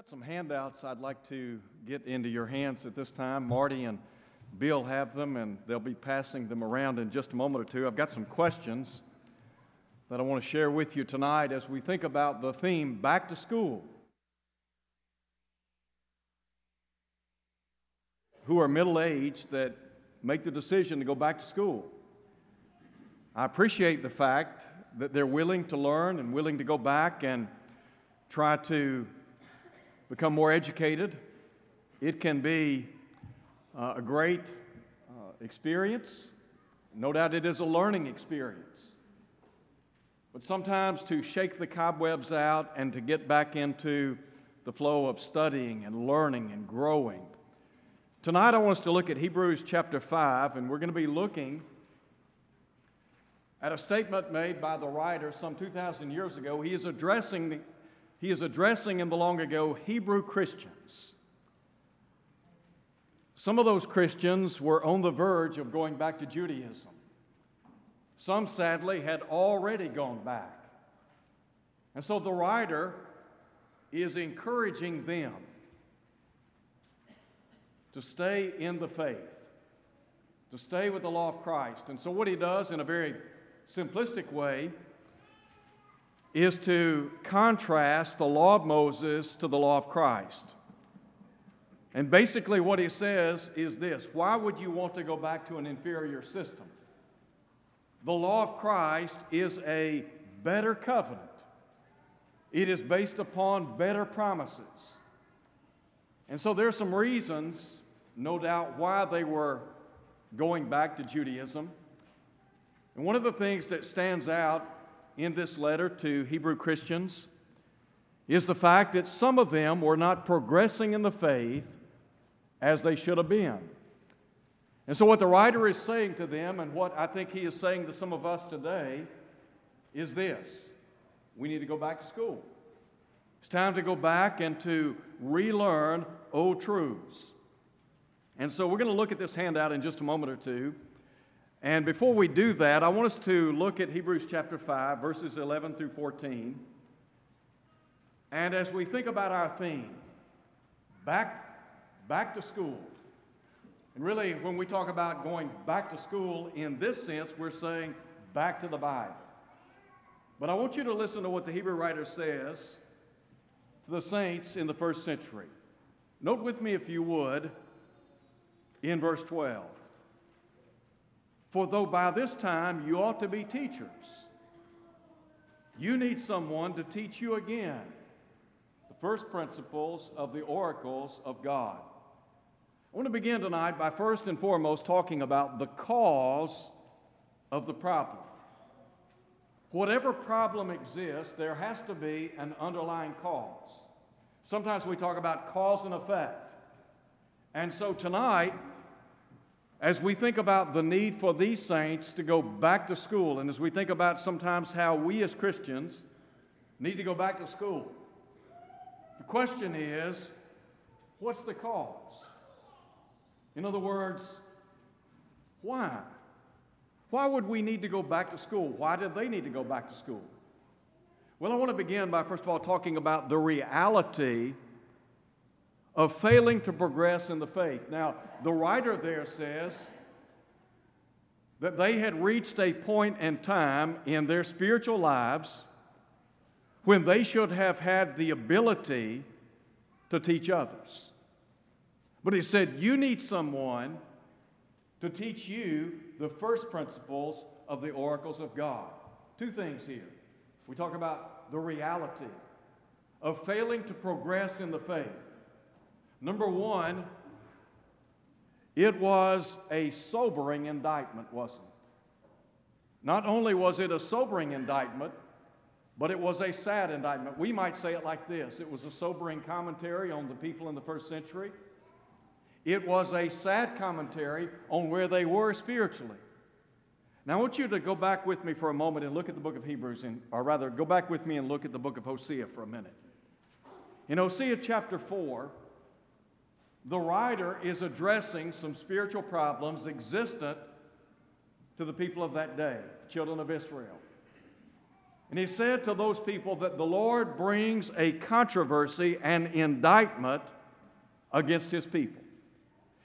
got some handouts I'd like to get into your hands at this time. Marty and Bill have them, and they'll be passing them around in just a moment or two. I've got some questions that I want to share with you tonight as we think about the theme back to school. Who are middle aged that make the decision to go back to school. I appreciate the fact that they're willing to learn and willing to go back and try to become more educated. It can be uh, a great uh, experience. No doubt it is a learning experience. But sometimes to shake the cobwebs out and to get back into the flow of studying and learning and growing. Tonight I want us to look at Hebrews chapter 5, and we're going to be looking at a statement made by the writer some 2,000 years ago. He is addressing, he is addressing in the long ago Hebrew Christians. Some of those Christians were on the verge of going back to Judaism. Some, sadly, had already gone back. And so the writer is encouraging them to stay in the faith, to stay with the law of Christ. And so, what he does in a very simplistic way is to contrast the law of Moses to the law of Christ. And basically, what he says is this why would you want to go back to an inferior system? The law of Christ is a better covenant, it is based upon better promises. And so, there are some reasons, no doubt, why they were going back to Judaism. And one of the things that stands out in this letter to Hebrew Christians is the fact that some of them were not progressing in the faith as they should have been. And so, what the writer is saying to them, and what I think he is saying to some of us today, is this we need to go back to school. It's time to go back and to relearn old truths. And so, we're going to look at this handout in just a moment or two. And before we do that, I want us to look at Hebrews chapter 5, verses 11 through 14. And as we think about our theme, back, back to school. And really, when we talk about going back to school in this sense, we're saying back to the Bible. But I want you to listen to what the Hebrew writer says to the saints in the first century. Note with me, if you would, in verse 12. For though by this time you ought to be teachers, you need someone to teach you again the first principles of the oracles of God. I want to begin tonight by first and foremost talking about the cause of the problem. Whatever problem exists, there has to be an underlying cause. Sometimes we talk about cause and effect. And so tonight, as we think about the need for these saints to go back to school, and as we think about sometimes how we as Christians need to go back to school, the question is what's the cause? In other words, why? Why would we need to go back to school? Why did they need to go back to school? Well, I want to begin by first of all talking about the reality of failing to progress in the faith. Now, the writer there says that they had reached a point in time in their spiritual lives when they should have had the ability to teach others. But he said, You need someone to teach you the first principles of the oracles of God. Two things here. We talk about the reality of failing to progress in the faith. Number one, it was a sobering indictment, wasn't it? Not only was it a sobering indictment, but it was a sad indictment. We might say it like this it was a sobering commentary on the people in the first century. It was a sad commentary on where they were spiritually. Now, I want you to go back with me for a moment and look at the book of Hebrews, and, or rather, go back with me and look at the book of Hosea for a minute. In Hosea chapter 4, the writer is addressing some spiritual problems existent to the people of that day, the children of Israel. And he said to those people that the Lord brings a controversy and indictment against his people.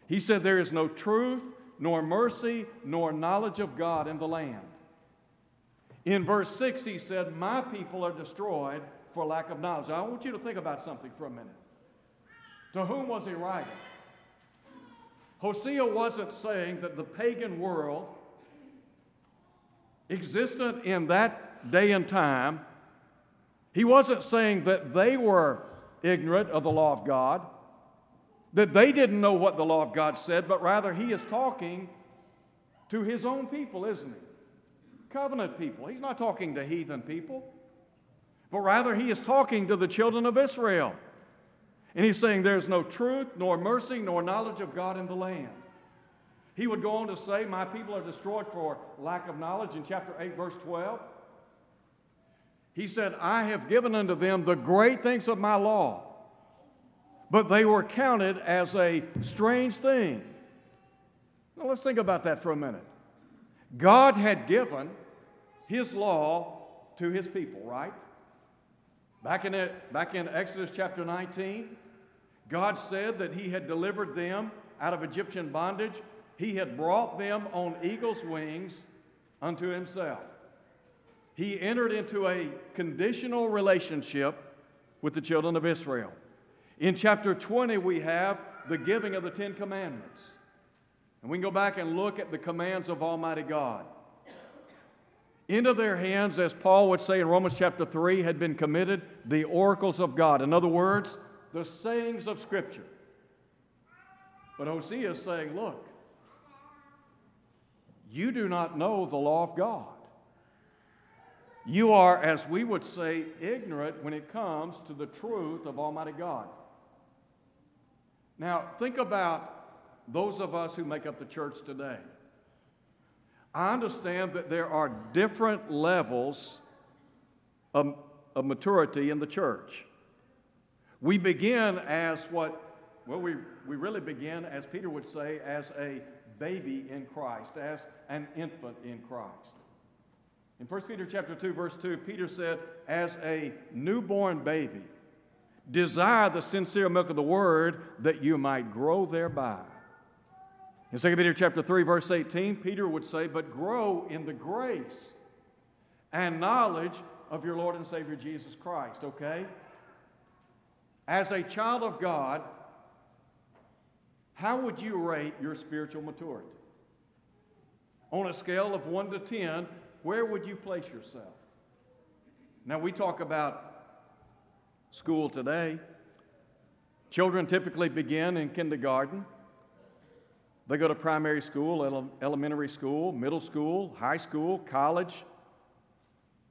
He said, There is no truth, nor mercy, nor knowledge of God in the land. In verse 6, he said, My people are destroyed for lack of knowledge. I want you to think about something for a minute. To whom was he writing? Hosea wasn't saying that the pagan world existent in that day and time, he wasn't saying that they were ignorant of the law of God, that they didn't know what the law of God said, but rather he is talking to his own people, isn't he? Covenant people. He's not talking to heathen people, but rather he is talking to the children of Israel. And he's saying, There's no truth, nor mercy, nor knowledge of God in the land. He would go on to say, My people are destroyed for lack of knowledge in chapter 8, verse 12. He said, I have given unto them the great things of my law, but they were counted as a strange thing. Now let's think about that for a minute. God had given his law to his people, right? Back in, it, back in Exodus chapter 19, God said that He had delivered them out of Egyptian bondage. He had brought them on eagle's wings unto Himself. He entered into a conditional relationship with the children of Israel. In chapter 20, we have the giving of the Ten Commandments. And we can go back and look at the commands of Almighty God. Into their hands, as Paul would say in Romans chapter 3, had been committed the oracles of God. In other words, the sayings of Scripture. But Hosea is saying, look, you do not know the law of God. You are, as we would say, ignorant when it comes to the truth of Almighty God. Now, think about those of us who make up the church today. I understand that there are different levels of, of maturity in the church. We begin as what, well, we, we really begin, as Peter would say, as a baby in Christ, as an infant in Christ. In 1 Peter chapter 2, verse 2, Peter said, as a newborn baby, desire the sincere milk of the word that you might grow thereby. In 2 Peter chapter 3, verse 18, Peter would say, But grow in the grace and knowledge of your Lord and Savior Jesus Christ, okay? As a child of God, how would you rate your spiritual maturity? On a scale of 1 to 10, where would you place yourself? Now, we talk about school today. Children typically begin in kindergarten. They go to primary school, ele- elementary school, middle school, high school, college.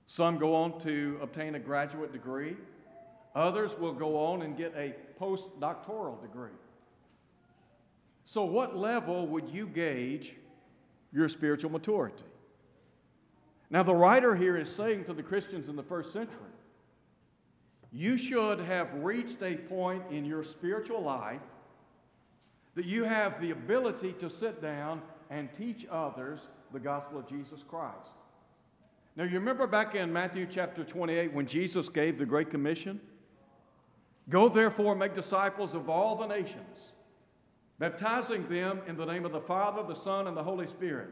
Some go on to obtain a graduate degree. Others will go on and get a postdoctoral degree. So, what level would you gauge your spiritual maturity? Now, the writer here is saying to the Christians in the first century, you should have reached a point in your spiritual life that you have the ability to sit down and teach others the gospel of Jesus Christ. Now, you remember back in Matthew chapter 28 when Jesus gave the Great Commission? Go therefore, make disciples of all the nations, baptizing them in the name of the Father, the Son, and the Holy Spirit.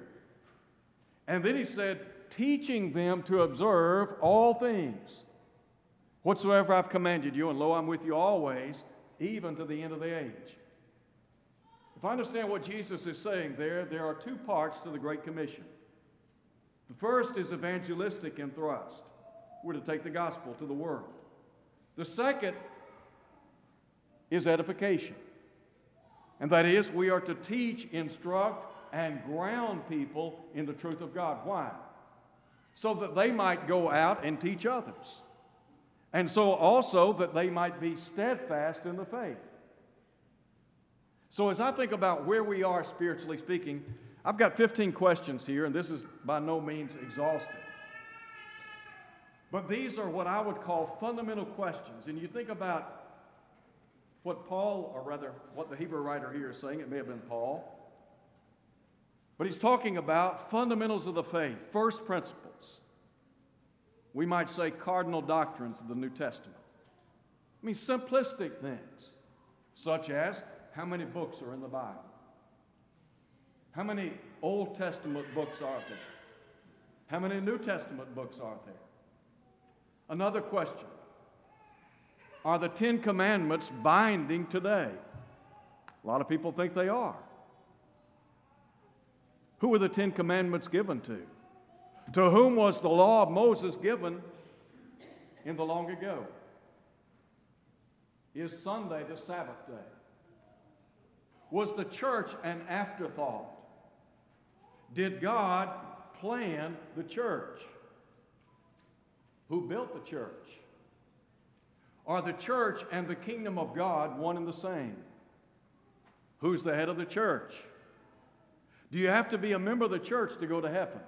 And then he said, teaching them to observe all things whatsoever I've commanded you, and lo, I'm with you always, even to the end of the age. If I understand what Jesus is saying there, there are two parts to the Great Commission. The first is evangelistic in thrust. We're to take the gospel to the world. The second is edification. And that is, we are to teach, instruct, and ground people in the truth of God. Why? So that they might go out and teach others. And so also that they might be steadfast in the faith. So, as I think about where we are spiritually speaking, I've got 15 questions here, and this is by no means exhaustive. But these are what I would call fundamental questions. And you think about what Paul, or rather, what the Hebrew writer here is saying, it may have been Paul, but he's talking about fundamentals of the faith, first principles. we might say, cardinal doctrines of the New Testament. I mean, simplistic things, such as how many books are in the Bible? How many Old Testament books are there? How many New Testament books are there? Another question Are the Ten Commandments binding today? A lot of people think they are. Who were the Ten Commandments given to? To whom was the law of Moses given in the long ago? Is Sunday the Sabbath day? Was the church an afterthought? Did God plan the church? Who built the church? Are the church and the kingdom of God one and the same? Who's the head of the church? Do you have to be a member of the church to go to heaven?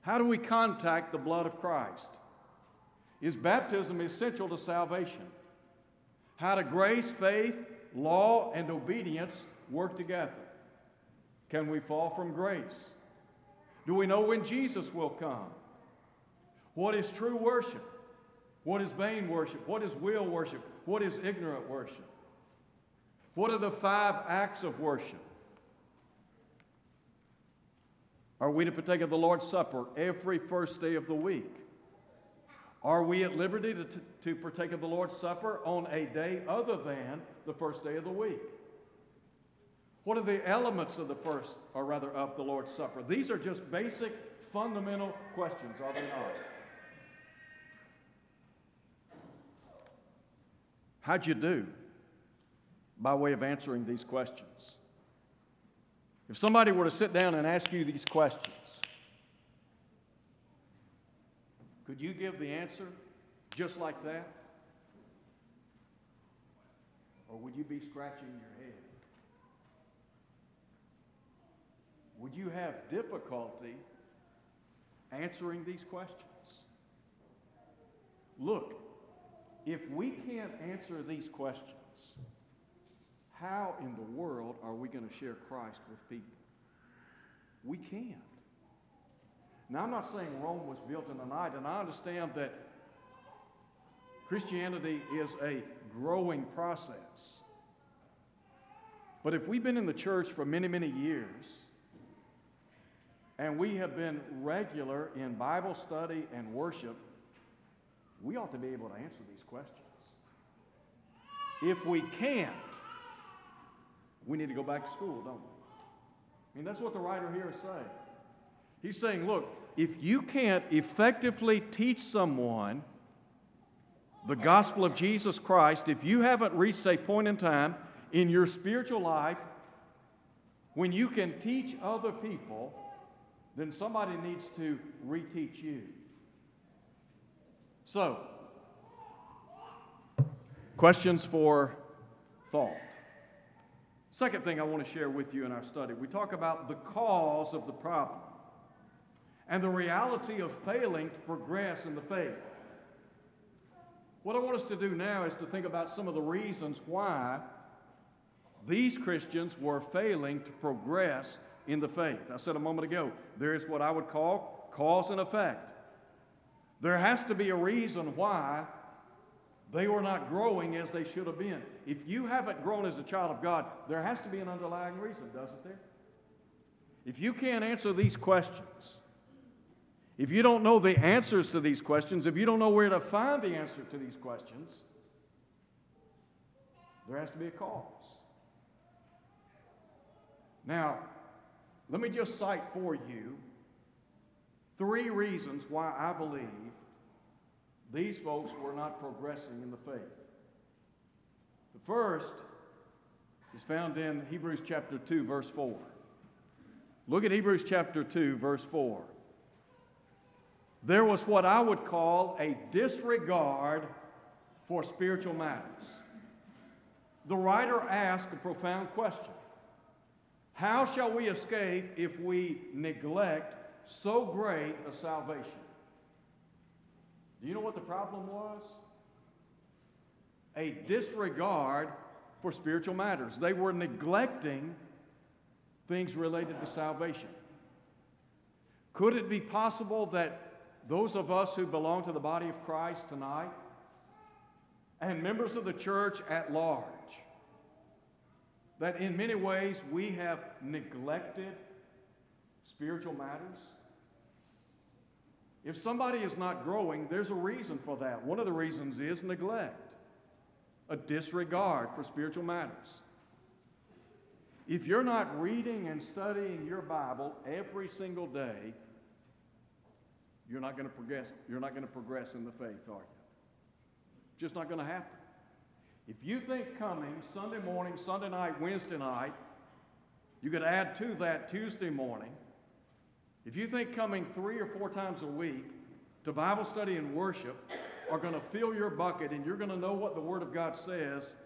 How do we contact the blood of Christ? Is baptism essential to salvation? How do grace, faith, law, and obedience work together? Can we fall from grace? Do we know when Jesus will come? What is true worship? What is vain worship? What is will worship? What is ignorant worship? What are the five acts of worship? Are we to partake of the Lord's Supper every first day of the week? Are we at liberty to, to partake of the Lord's Supper on a day other than the first day of the week? What are the elements of the first, or rather of the Lord's Supper? These are just basic, fundamental questions, are they not? How'd you do by way of answering these questions? If somebody were to sit down and ask you these questions, could you give the answer just like that? Or would you be scratching your head? Would you have difficulty answering these questions? Look, if we can't answer these questions, how in the world are we going to share Christ with people? We can't. Now, I'm not saying Rome was built in a night, and I understand that Christianity is a growing process. But if we've been in the church for many, many years, and we have been regular in Bible study and worship, we ought to be able to answer these questions. If we can't, we need to go back to school, don't we? I mean, that's what the writer here is saying. He's saying, look, if you can't effectively teach someone the gospel of Jesus Christ, if you haven't reached a point in time in your spiritual life when you can teach other people, then somebody needs to reteach you. So, questions for thought. Second thing I want to share with you in our study we talk about the cause of the problem and the reality of failing to progress in the faith. What I want us to do now is to think about some of the reasons why these Christians were failing to progress in the faith. I said a moment ago, there is what I would call cause and effect. There has to be a reason why they were not growing as they should have been. If you haven't grown as a child of God, there has to be an underlying reason, doesn't there? If you can't answer these questions, if you don't know the answers to these questions, if you don't know where to find the answer to these questions, there has to be a cause. Now, let me just cite for you three reasons why I believe these folks were not progressing in the faith. The first is found in Hebrews chapter 2, verse 4. Look at Hebrews chapter 2, verse 4. There was what I would call a disregard for spiritual matters. The writer asked a profound question How shall we escape if we neglect so great a salvation? Do you know what the problem was? A disregard for spiritual matters. They were neglecting things related to salvation. Could it be possible that those of us who belong to the body of Christ tonight and members of the church at large, that in many ways we have neglected spiritual matters? If somebody is not growing, there's a reason for that. One of the reasons is neglect, a disregard for spiritual matters. If you're not reading and studying your Bible every single day, you're not going to progress. You're not going to progress in the faith, are you? Just not going to happen. If you think coming Sunday morning, Sunday night, Wednesday night, you could add to that Tuesday morning. If you think coming three or four times a week to Bible study and worship are going to fill your bucket and you're going to know what the Word of God says,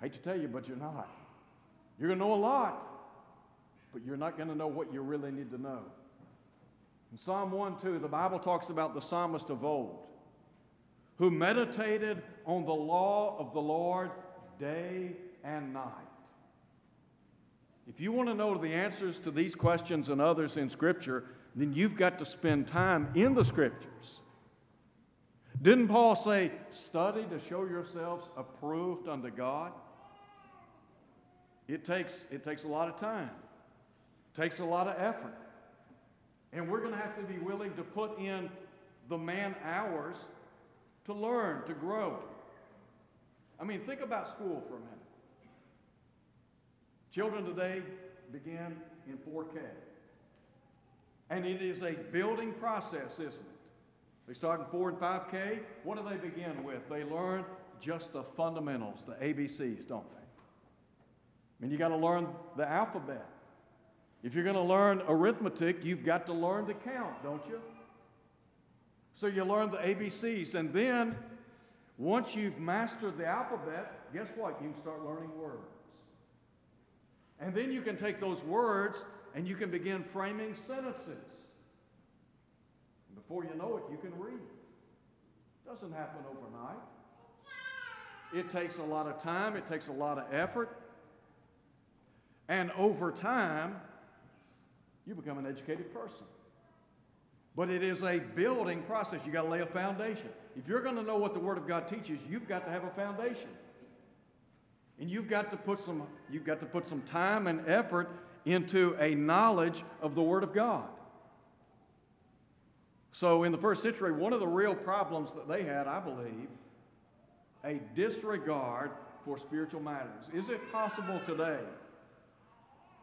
I hate to tell you, but you're not. You're going to know a lot, but you're not going to know what you really need to know. In Psalm 1 2, the Bible talks about the psalmist of old who meditated on the law of the Lord day and night. If you want to know the answers to these questions and others in Scripture, then you've got to spend time in the Scriptures. Didn't Paul say, study to show yourselves approved unto God? It takes, it takes a lot of time, it takes a lot of effort. And we're going to have to be willing to put in the man hours to learn, to grow. I mean, think about school for a minute. Children today begin in 4K. And it is a building process, isn't it? They start in 4 and 5K. What do they begin with? They learn just the fundamentals, the ABCs, don't they? I mean, you got to learn the alphabet. If you're going to learn arithmetic, you've got to learn to count, don't you? So you learn the ABCs, and then once you've mastered the alphabet, guess what? You can start learning words. And then you can take those words and you can begin framing sentences. And before you know it, you can read. It doesn't happen overnight. It takes a lot of time, it takes a lot of effort. And over time, you become an educated person. But it is a building process. You got to lay a foundation. If you're going to know what the Word of God teaches, you've got to have a foundation. And you've got to put some, you've got to put some time and effort into a knowledge of the Word of God. So, in the first century, one of the real problems that they had, I believe, a disregard for spiritual matters. Is it possible today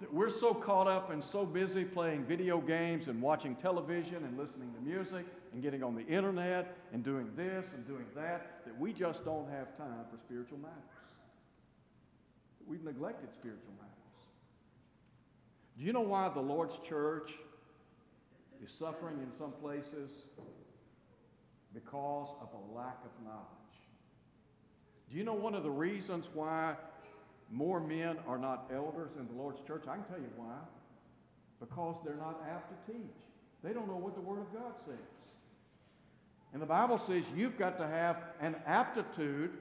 that we're so caught up and so busy playing video games and watching television and listening to music and getting on the internet and doing this and doing that that we just don't have time for spiritual matters. We've neglected spiritual matters. Do you know why the Lord's church is suffering in some places? Because of a lack of knowledge. Do you know one of the reasons why more men are not elders in the Lord's church. I can tell you why. Because they're not apt to teach. They don't know what the Word of God says. And the Bible says you've got to have an aptitude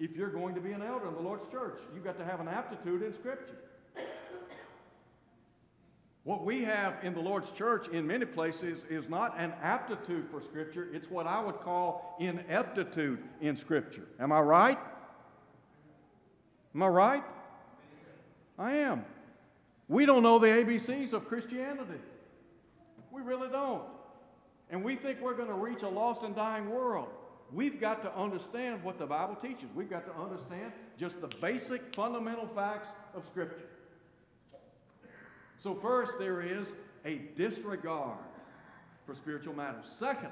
if you're going to be an elder in the Lord's church. You've got to have an aptitude in Scripture. What we have in the Lord's church in many places is not an aptitude for Scripture, it's what I would call ineptitude in Scripture. Am I right? Am I right? I am. We don't know the ABCs of Christianity. We really don't. And we think we're going to reach a lost and dying world. We've got to understand what the Bible teaches. We've got to understand just the basic fundamental facts of Scripture. So, first, there is a disregard for spiritual matters. Secondly,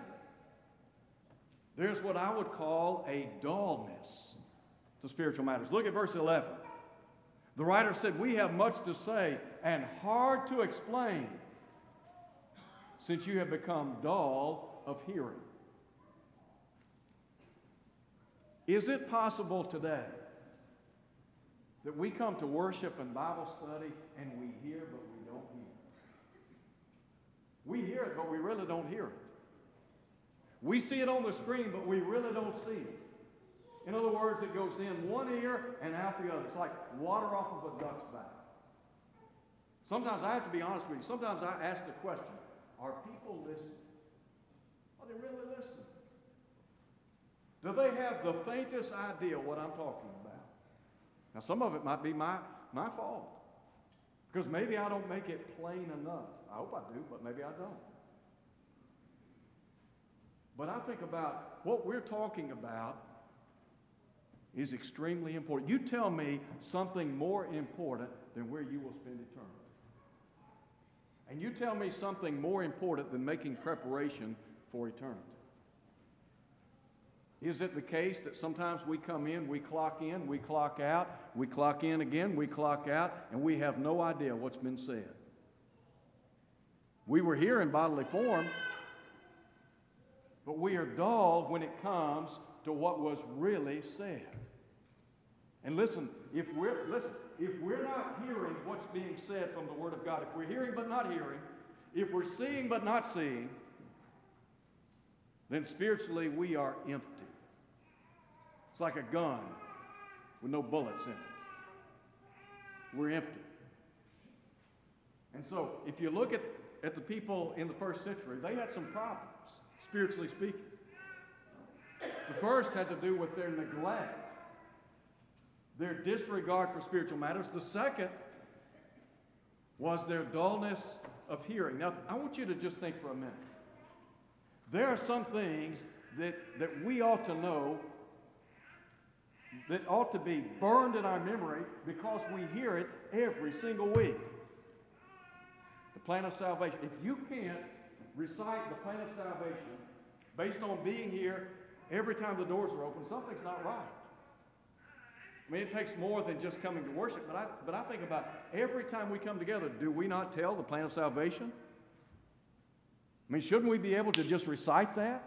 there's what I would call a dullness to spiritual matters. Look at verse 11. The writer said, We have much to say and hard to explain since you have become dull of hearing. Is it possible today that we come to worship and Bible study and we hear but we don't hear? We hear it but we really don't hear it. We see it on the screen but we really don't see it. In other words, it goes in one ear and out the other. It's like water off of a duck's back. Sometimes I have to be honest with you. Sometimes I ask the question Are people listening? Are they really listening? Do they have the faintest idea what I'm talking about? Now, some of it might be my, my fault. Because maybe I don't make it plain enough. I hope I do, but maybe I don't. But I think about what we're talking about is extremely important. You tell me something more important than where you will spend eternity. And you tell me something more important than making preparation for eternity. Is it the case that sometimes we come in, we clock in, we clock out, we clock in again, we clock out, and we have no idea what's been said? We were here in bodily form, but we are dull when it comes to what was really said. And listen, if we're listen, if we're not hearing what's being said from the Word of God, if we're hearing but not hearing, if we're seeing but not seeing, then spiritually we are empty. It's like a gun with no bullets in it. We're empty. And so, if you look at, at the people in the first century, they had some problems, spiritually speaking. The first had to do with their neglect their disregard for spiritual matters. The second was their dullness of hearing. Now, I want you to just think for a minute. There are some things that, that we ought to know that ought to be burned in our memory because we hear it every single week. The plan of salvation. If you can't recite the plan of salvation based on being here every time the doors are open, something's not right. I mean, it takes more than just coming to worship, but I, but I think about every time we come together, do we not tell the plan of salvation? I mean, shouldn't we be able to just recite that?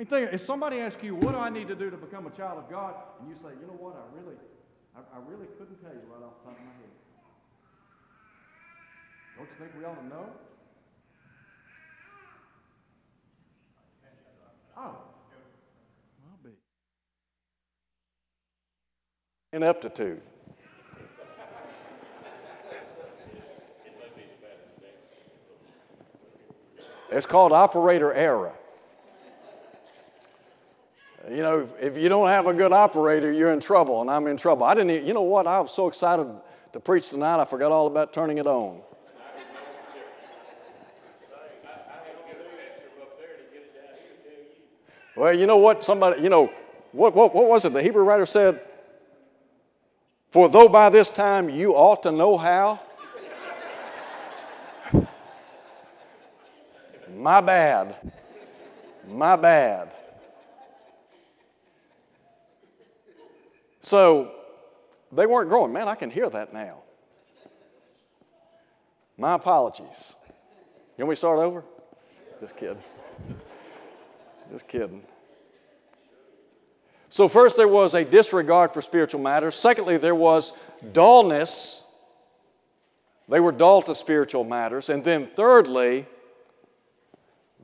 I mean, think, if somebody asks you, what do I need to do to become a child of God? And you say, you know what, I really, I, I really couldn't tell you right off the top of my head. Don't you think we ought to know? Oh, I'll be. ineptitude. It's called operator error. You know, if you don't have a good operator, you're in trouble, and I'm in trouble. I didn't, even, you know what? I was so excited to preach tonight, I forgot all about turning it on. Well, you know what? Somebody, you know, what, what, what was it? The Hebrew writer said, for though by this time you ought to know how, my bad, my bad. So they weren't growing. Man, I can hear that now. My apologies. Me to start over? Just kidding. Just kidding. So, first, there was a disregard for spiritual matters. Secondly, there was dullness. They were dull to spiritual matters. And then, thirdly,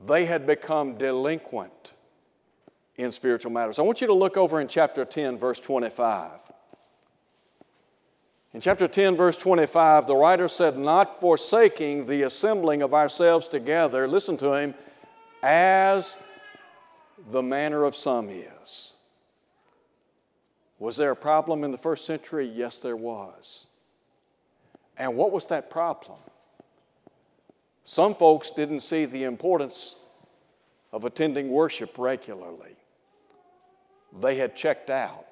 they had become delinquent in spiritual matters. I want you to look over in chapter 10, verse 25. In chapter 10, verse 25, the writer said, Not forsaking the assembling of ourselves together, listen to him, as the manner of some is. Was there a problem in the first century? Yes, there was. And what was that problem? Some folks didn't see the importance of attending worship regularly, they had checked out.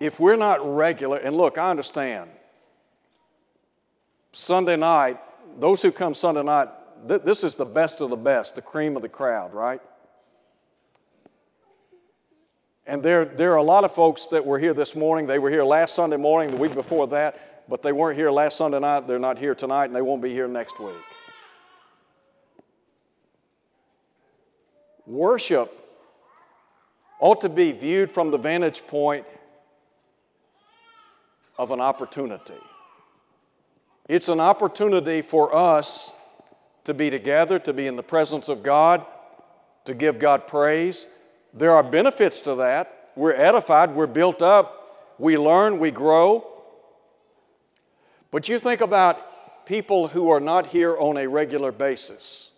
If we're not regular, and look, I understand, Sunday night, those who come Sunday night, th- this is the best of the best, the cream of the crowd, right? And there, there are a lot of folks that were here this morning. They were here last Sunday morning, the week before that, but they weren't here last Sunday night. They're not here tonight, and they won't be here next week. Worship ought to be viewed from the vantage point of an opportunity. It's an opportunity for us to be together, to be in the presence of God, to give God praise, there are benefits to that. We're edified, we're built up, we learn, we grow. But you think about people who are not here on a regular basis.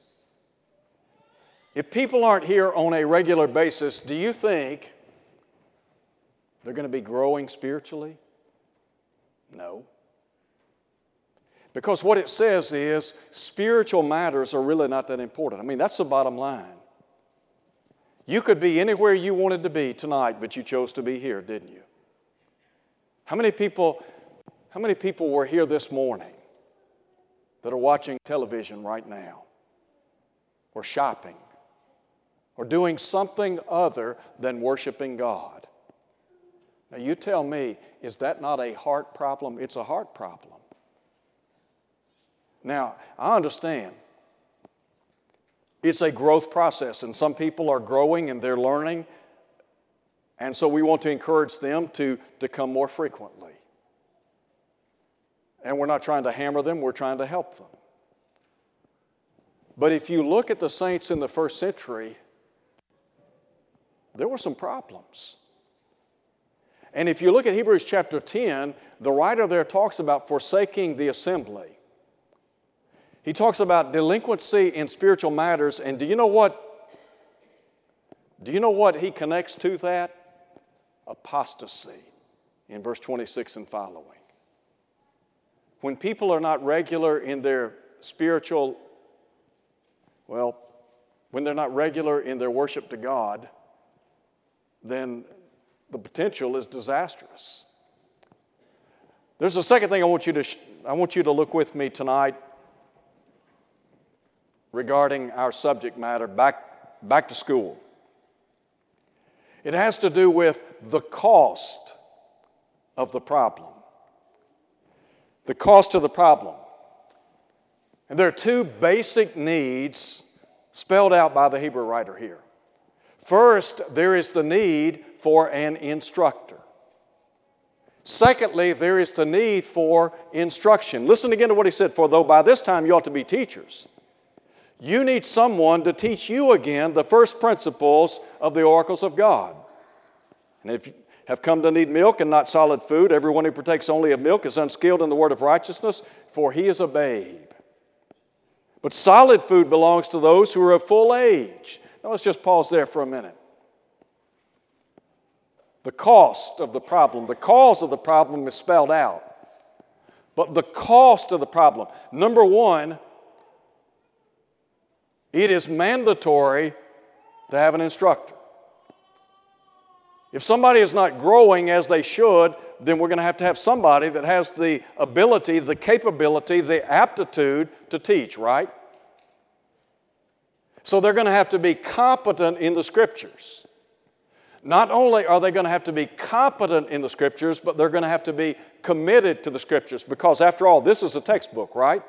If people aren't here on a regular basis, do you think they're going to be growing spiritually? No. Because what it says is spiritual matters are really not that important. I mean, that's the bottom line. You could be anywhere you wanted to be tonight, but you chose to be here, didn't you? How many people, how many people were here this morning that are watching television right now, or shopping, or doing something other than worshiping God? Now, you tell me, is that not a heart problem? It's a heart problem. Now, I understand it's a growth process, and some people are growing and they're learning, and so we want to encourage them to, to come more frequently. And we're not trying to hammer them, we're trying to help them. But if you look at the saints in the first century, there were some problems. And if you look at Hebrews chapter 10, the writer there talks about forsaking the assembly. He talks about delinquency in spiritual matters, and do you know what? Do you know what he connects to that? Apostasy in verse 26 and following. When people are not regular in their spiritual, well, when they're not regular in their worship to God, then the potential is disastrous. There's a second thing I want you to, I want you to look with me tonight regarding our subject matter back, back to school. It has to do with the cost of the problem. The cost of the problem. And there are two basic needs spelled out by the Hebrew writer here. First, there is the need for an instructor. Secondly, there is the need for instruction. Listen again to what he said For though by this time you ought to be teachers, you need someone to teach you again the first principles of the oracles of God. And if you have come to need milk and not solid food, everyone who partakes only of milk is unskilled in the word of righteousness, for he is a babe. But solid food belongs to those who are of full age. Now let's just pause there for a minute. The cost of the problem, the cause of the problem is spelled out. But the cost of the problem, number one, it is mandatory to have an instructor. If somebody is not growing as they should, then we're going to have to have somebody that has the ability, the capability, the aptitude to teach, right? So they're going to have to be competent in the scriptures. Not only are they going to have to be competent in the scriptures, but they're going to have to be committed to the scriptures because, after all, this is a textbook, right?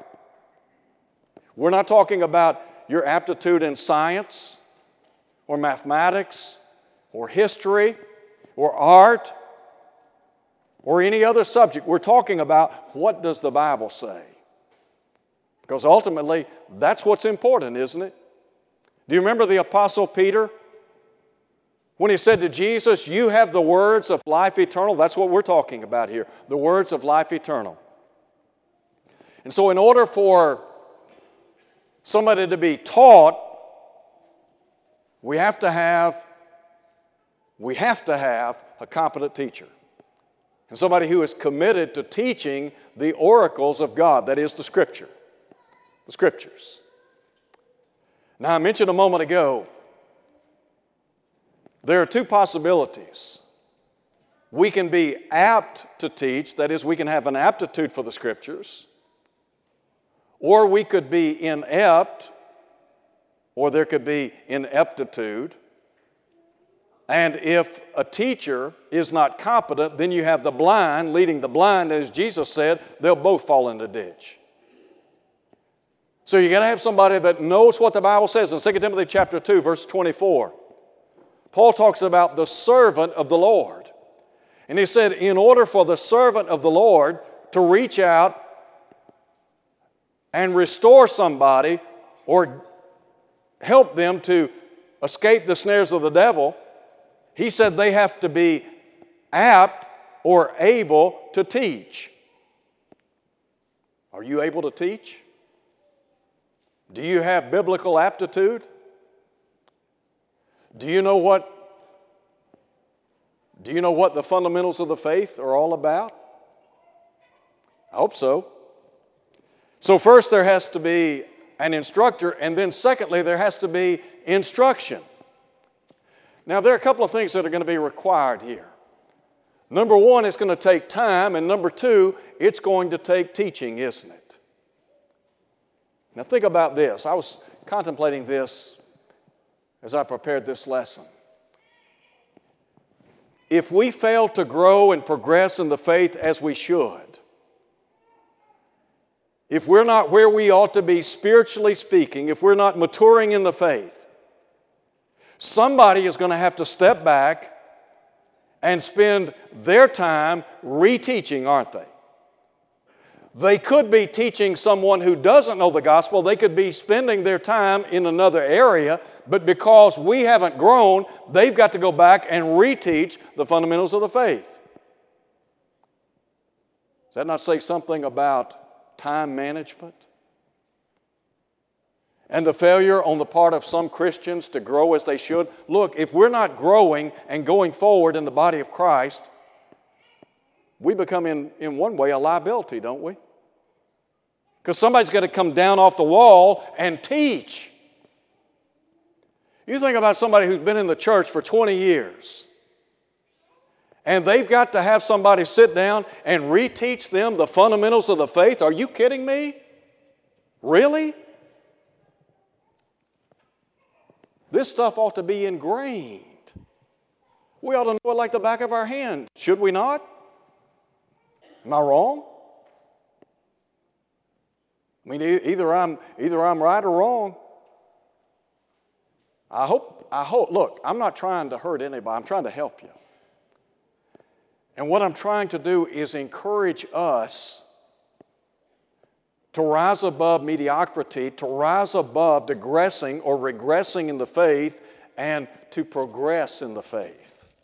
We're not talking about your aptitude in science or mathematics or history or art or any other subject. We're talking about what does the Bible say? Because ultimately, that's what's important, isn't it? Do you remember the Apostle Peter? When he said to Jesus, You have the words of life eternal, that's what we're talking about here the words of life eternal. And so, in order for somebody to be taught, we have to have we have to have a competent teacher. And somebody who is committed to teaching the oracles of God, that is the scripture. The scriptures. Now I mentioned a moment ago there are two possibilities. We can be apt to teach, that is, we can have an aptitude for the scriptures, or we could be inept, or there could be ineptitude. And if a teacher is not competent, then you have the blind leading the blind, as Jesus said, they'll both fall in the ditch. So you got to have somebody that knows what the Bible says in 2 Timothy chapter 2 verse 24. Paul talks about the servant of the Lord. And he said in order for the servant of the Lord to reach out and restore somebody or help them to escape the snares of the devil, he said they have to be apt or able to teach. Are you able to teach? Do you have biblical aptitude? Do you know what do you know what the fundamentals of the faith are all about? I hope so. So first there has to be an instructor and then secondly there has to be instruction. Now there are a couple of things that are going to be required here. Number 1 it's going to take time and number 2 it's going to take teaching, isn't it? Now think about this. I was contemplating this as I prepared this lesson. If we fail to grow and progress in the faith as we should, if we're not where we ought to be spiritually speaking, if we're not maturing in the faith, somebody is going to have to step back and spend their time reteaching, aren't they? They could be teaching someone who doesn't know the gospel, they could be spending their time in another area, but because we haven't grown, they've got to go back and reteach the fundamentals of the faith. Does that not say something about time management? And the failure on the part of some Christians to grow as they should. Look, if we're not growing and going forward in the body of Christ, we become, in, in one way, a liability, don't we? Because somebody's got to come down off the wall and teach. You think about somebody who's been in the church for 20 years, and they've got to have somebody sit down and reteach them the fundamentals of the faith. Are you kidding me? Really? This stuff ought to be ingrained. We ought to know it like the back of our hand, should we not? Am I wrong? I mean, either I'm, either I'm right or wrong. I hope, I hope, look, I'm not trying to hurt anybody, I'm trying to help you. And what I'm trying to do is encourage us to rise above mediocrity, to rise above digressing or regressing in the faith, and to progress in the faith.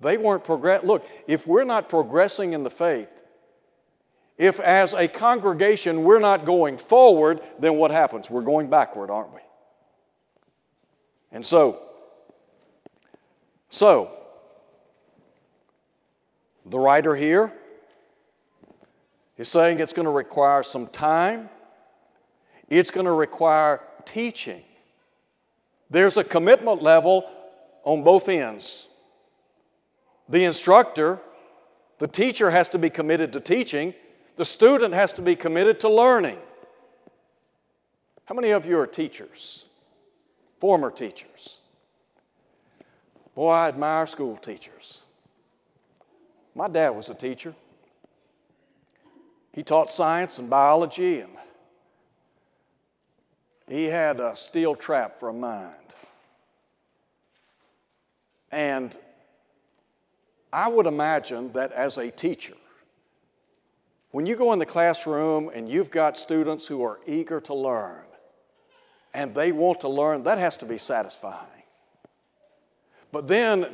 They weren't progress. Look, if we're not progressing in the faith, if, as a congregation, we're not going forward, then what happens? We're going backward, aren't we? And so, so, the writer here is saying it's going to require some time, it's going to require teaching. There's a commitment level on both ends. The instructor, the teacher has to be committed to teaching, the student has to be committed to learning. How many of you are teachers? Former teachers? Boy, I admire school teachers. My dad was a teacher. He taught science and biology, and he had a steel trap for a mind. And I would imagine that as a teacher, when you go in the classroom and you've got students who are eager to learn and they want to learn, that has to be satisfying. But then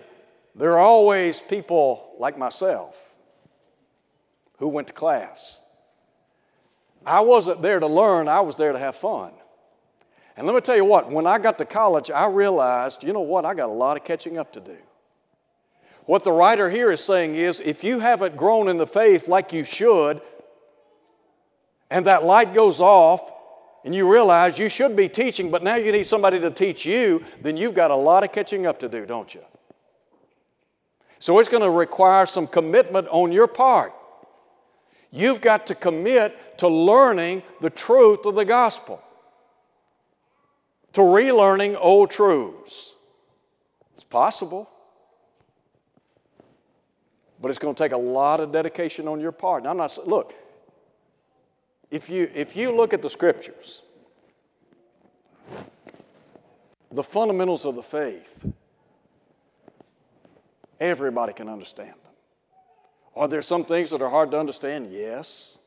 there are always people like myself who went to class. I wasn't there to learn, I was there to have fun. And let me tell you what, when I got to college, I realized, you know what, I got a lot of catching up to do. What the writer here is saying is if you haven't grown in the faith like you should, and that light goes off, and you realize you should be teaching, but now you need somebody to teach you, then you've got a lot of catching up to do, don't you? So it's going to require some commitment on your part. You've got to commit to learning the truth of the gospel, to relearning old truths. It's possible. But it's going to take a lot of dedication on your part. Now, I'm not look. If you if you look at the scriptures, the fundamentals of the faith, everybody can understand them. Are there some things that are hard to understand? Yes.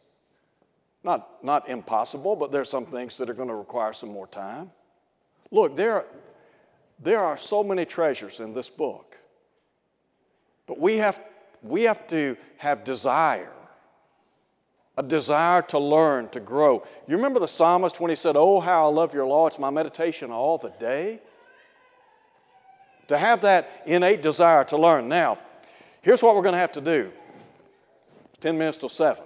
Not, not impossible, but there are some things that are going to require some more time. Look, there, there are so many treasures in this book, but we have we have to have desire a desire to learn, to grow. You remember the psalmist when he said, Oh, how I love your law, it's my meditation all the day? To have that innate desire to learn. Now, here's what we're going to have to do 10 minutes till 7.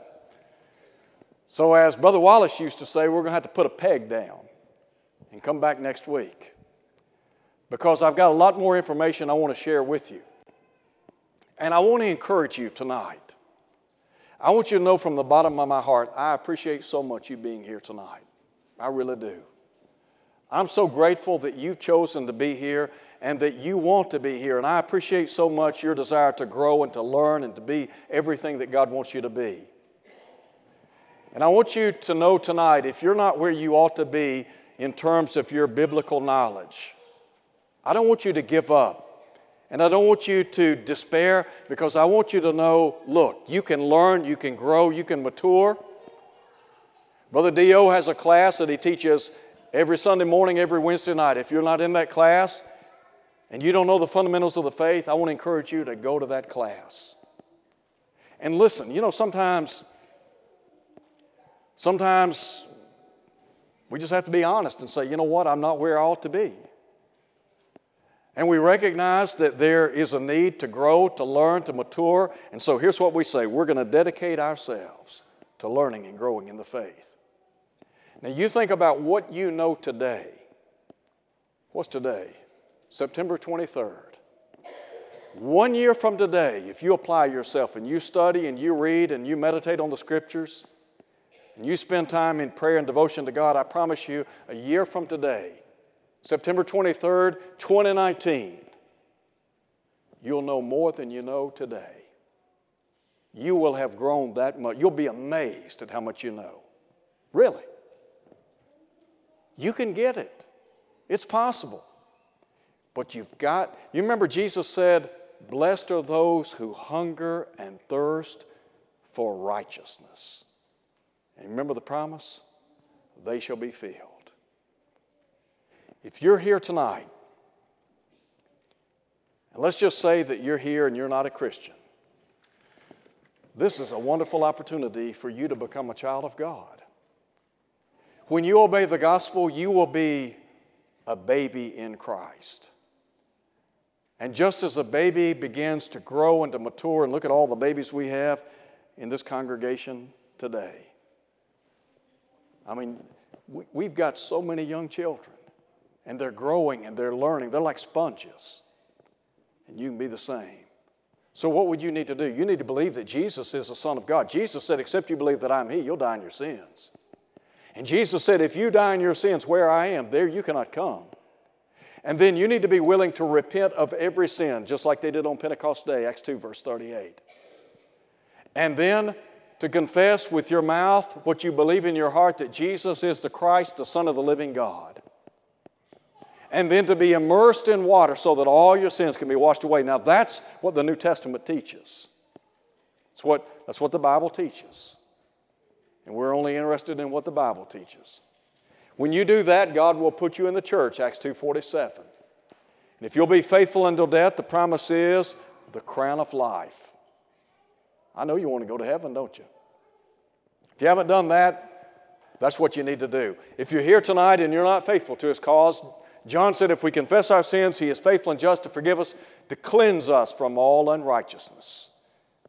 So, as Brother Wallace used to say, we're going to have to put a peg down and come back next week because I've got a lot more information I want to share with you. And I want to encourage you tonight. I want you to know from the bottom of my heart, I appreciate so much you being here tonight. I really do. I'm so grateful that you've chosen to be here and that you want to be here. And I appreciate so much your desire to grow and to learn and to be everything that God wants you to be. And I want you to know tonight if you're not where you ought to be in terms of your biblical knowledge, I don't want you to give up. And I don't want you to despair because I want you to know look, you can learn, you can grow, you can mature. Brother Dio has a class that he teaches every Sunday morning, every Wednesday night. If you're not in that class and you don't know the fundamentals of the faith, I want to encourage you to go to that class. And listen, you know, sometimes, sometimes we just have to be honest and say, you know what, I'm not where I ought to be. And we recognize that there is a need to grow, to learn, to mature. And so here's what we say we're going to dedicate ourselves to learning and growing in the faith. Now, you think about what you know today. What's today? September 23rd. One year from today, if you apply yourself and you study and you read and you meditate on the scriptures and you spend time in prayer and devotion to God, I promise you, a year from today, September 23rd, 2019, you'll know more than you know today. You will have grown that much. You'll be amazed at how much you know. Really. You can get it, it's possible. But you've got, you remember Jesus said, Blessed are those who hunger and thirst for righteousness. And remember the promise? They shall be filled. If you're here tonight, and let's just say that you're here and you're not a Christian, this is a wonderful opportunity for you to become a child of God. When you obey the gospel, you will be a baby in Christ. And just as a baby begins to grow and to mature, and look at all the babies we have in this congregation today. I mean, we've got so many young children and they're growing and they're learning. They're like sponges. And you can be the same. So, what would you need to do? You need to believe that Jesus is the Son of God. Jesus said, Except you believe that I'm He, you'll die in your sins. And Jesus said, If you die in your sins where I am, there you cannot come. And then you need to be willing to repent of every sin, just like they did on Pentecost Day, Acts 2, verse 38. And then to confess with your mouth what you believe in your heart that Jesus is the Christ, the Son of the living God and then to be immersed in water so that all your sins can be washed away. Now, that's what the New Testament teaches. That's what, that's what the Bible teaches. And we're only interested in what the Bible teaches. When you do that, God will put you in the church, Acts 2.47. And if you'll be faithful until death, the promise is the crown of life. I know you want to go to heaven, don't you? If you haven't done that, that's what you need to do. If you're here tonight and you're not faithful to His cause, John said, if we confess our sins, he is faithful and just to forgive us, to cleanse us from all unrighteousness.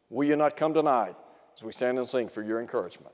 Will you not come tonight as we stand and sing for your encouragement?